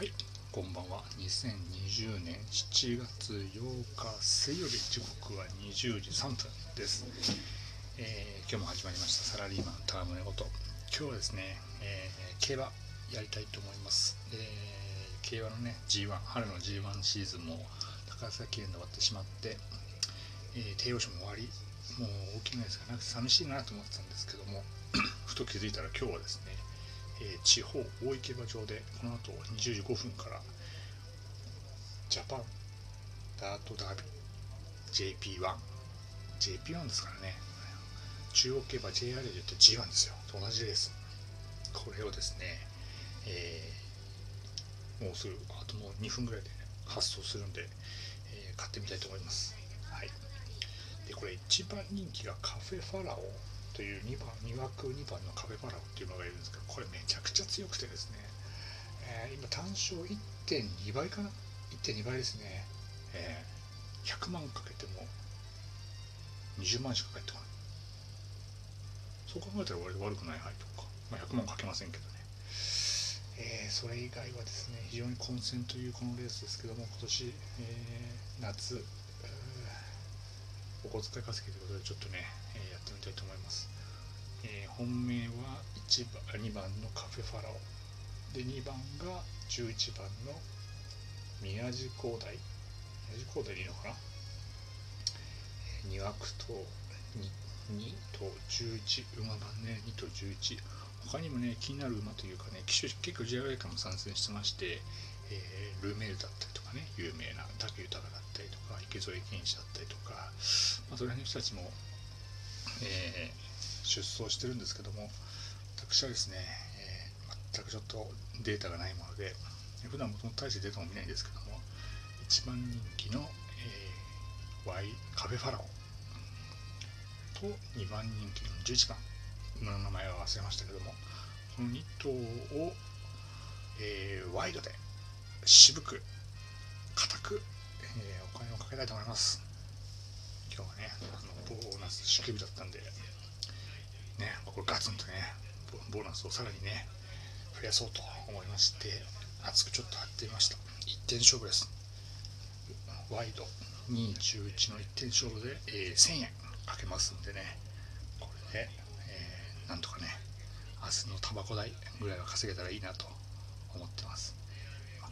はい、こんばんは。2020年7月8日水曜日、時刻は20時3分です。えー、今日も始まりましたサラリーマンタームネゴと。今日はですね、えー、競馬やりたいと思います。えー、競馬のね、G1、春の G1 シーズンも高崎園で終わってしまって、え、帝王賞も終わり、もう大きなやつがなくて寂しいなと思ってたんですけども、ふと気づいたら今日はですね、えー、地方大井競馬場でこの後20時5分からジャパンダートダービー JP1 JP1 ですからね。中国競馬 JR で言って G1 ですよ。と同じですこれをですね、えー、もうすぐあともう2分ぐらいで、ね、発送するんで、えー、買ってみたいと思います。はい。でこれ一番人気がカフェファラオ。という2番2枠2番のカフェパラオっていうのがいるんですけどこれめちゃくちゃ強くてですね、えー、今単勝1.2倍かな？1.2倍ですね、えー、100万かけても20万しか返ってこない。そう考えたら割と悪くない配当か、まあ、100万かけませんけどね。えー、それ以外はですね非常に混戦というこのレースですけども今年、えー、夏お小遣い稼ぎということでちょっとね、えー、やってみたいと思います。えー、本命は1番2番のカフェファラオ。で2番が11番の宮地高台宮地高台でいいのかな、え2枠と 2, 2と11馬番ね2と11他にもね気になる馬というかね騎手結構 JRA からも参戦してまして、えー、ルメールだったかね有名な武豊だったりとか池添健士だったりとか、まあ、それ辺の人たちも、えー出走してるんですけども私はですね、えー、全くちょっとデータがないもので普段もともと大してデータも見ないんですけども一番人気の、えー、ワイカフェファラオと2番人気の11番馬の名前は忘れましたけどもこの2頭を、えー、ワイドで渋く固く、えー、お金をかけたいと思います。今日はねあのボーナス支給日だったんでね、これガツンとねボーナスをさらにね増やそうと思いまして熱くちょっと貼ってみました。1点勝負です。ワイド211の1点勝負で、えー、1000円かけますんでね。これで、えー、なんとかね明日のタバコ代ぐらいは稼げたらいいなと思ってます、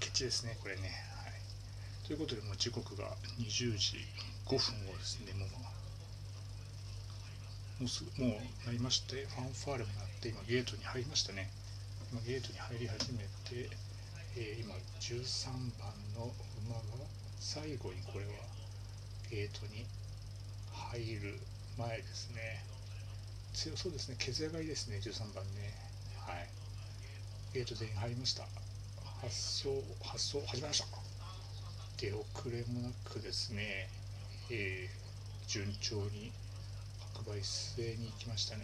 ケチですねこれね、ということでもう時刻が20時5分をですねもうもうすぐもうなりましてファンファーレもなって今ゲートに入りましたね。今ゲートに入り始めて、えー、今13番の馬が最後にこれはゲートに入る前ですね。強そうですね毛艶がいいですね13番ね。はい。ゲート全員入りました。発送発送始めました。出遅れもなくですね、えー、順調に白馬一斉に行きましたね。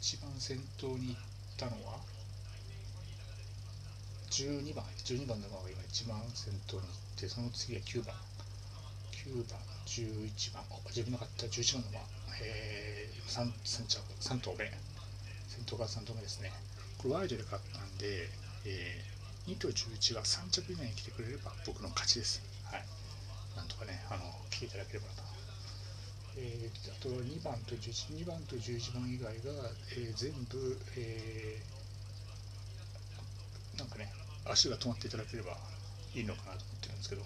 一番先頭に行ったのは12番12番の馬が今一番先頭に行ってその次は9番。9番11番。自分の勝った11番の馬、えー、3, 3, 3頭目。先頭から3頭目ですね。これワイドで勝ったんで、えー、2と11が3着以内に来てくれれば僕の勝ちです。はい。なんとかねあの来ていただければなと。えー、あと2番と11 2番と11番以外が、えー、全部、えー、なんかね足が止まっていただければいいのかなと思ってるんですけど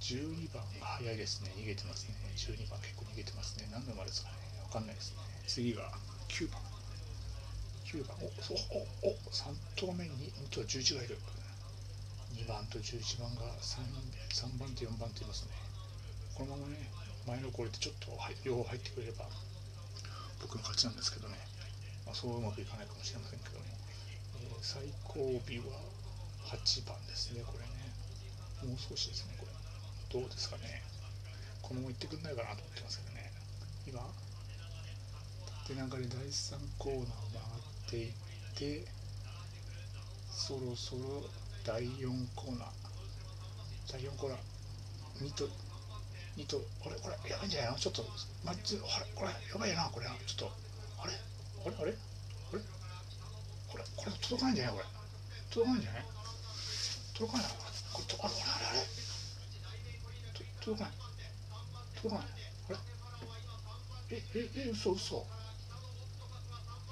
12番が早いですね。逃げてますね。12番結構逃げてますね。何の馬ですかね。わかんないですね。次が9番9番。おおお3投目に2と11がいる。2番と11番が 3, 3番と4番といますね。このままね前のこれでちょっと両方入ってくれれば僕の勝ちなんですけどね、まあ、そううまくいかないかもしれませんけども、えー、最後尾は8番ですねこれね。もう少しですねこれ。どうですかね。このまま行ってくんないかなと思ってますけどね。今縦流れ第3コーナーを回っていってそろそろ第4コーナー。第4コーナー。2とにと、あれ？これ？やばいんじゃないの？ちょっと、まあ、あれ？これ？やばいな、これ。ちょっと、あれ？あれ？あれ？あれ？これ、これ届かないんじゃない？これ。届かないんじゃない？届かないこれとあれ？あれ？あれ？と届かない。届かない。あれ？えええ嘘嘘。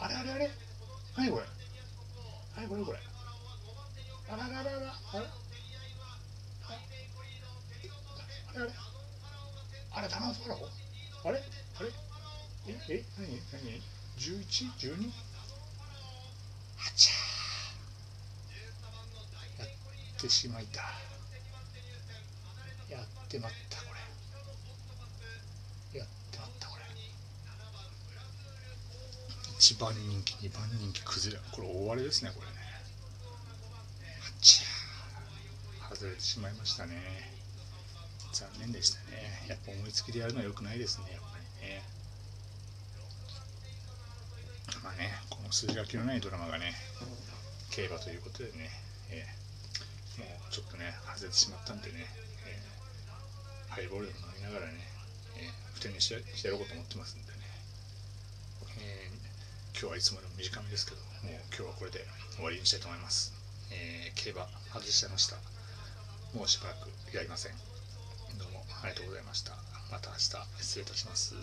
あれ？あれ？あれ？何これ。何これこれ。あらららら。あれ？あれ？あれ？あれ？あれダナンファラオあれ？あれ？ええ何？何？11?12? あちゃやってしまいた。やってまった1番人気2番人気崩れこれ大荒れですねこれね。あっちゃ外れてしまいましたね。残念でしたね。やっぱ思いつきでやるのは良くないですねやっぱりね。まあねこの筋書きのないドラマがね競馬ということでね、えー、もうちょっとね外れてしまったんでね、えー、ハイボールでも飲みながらね、えー、ふてにしてやろうと思ってますんでね、えー今日はいつもよりも短めですけどもう今日はこれで終わりにしたいと思います、えー競馬外しちゃいました。もうしばらくやりません。どうもありがとうございました。また明日失礼いたします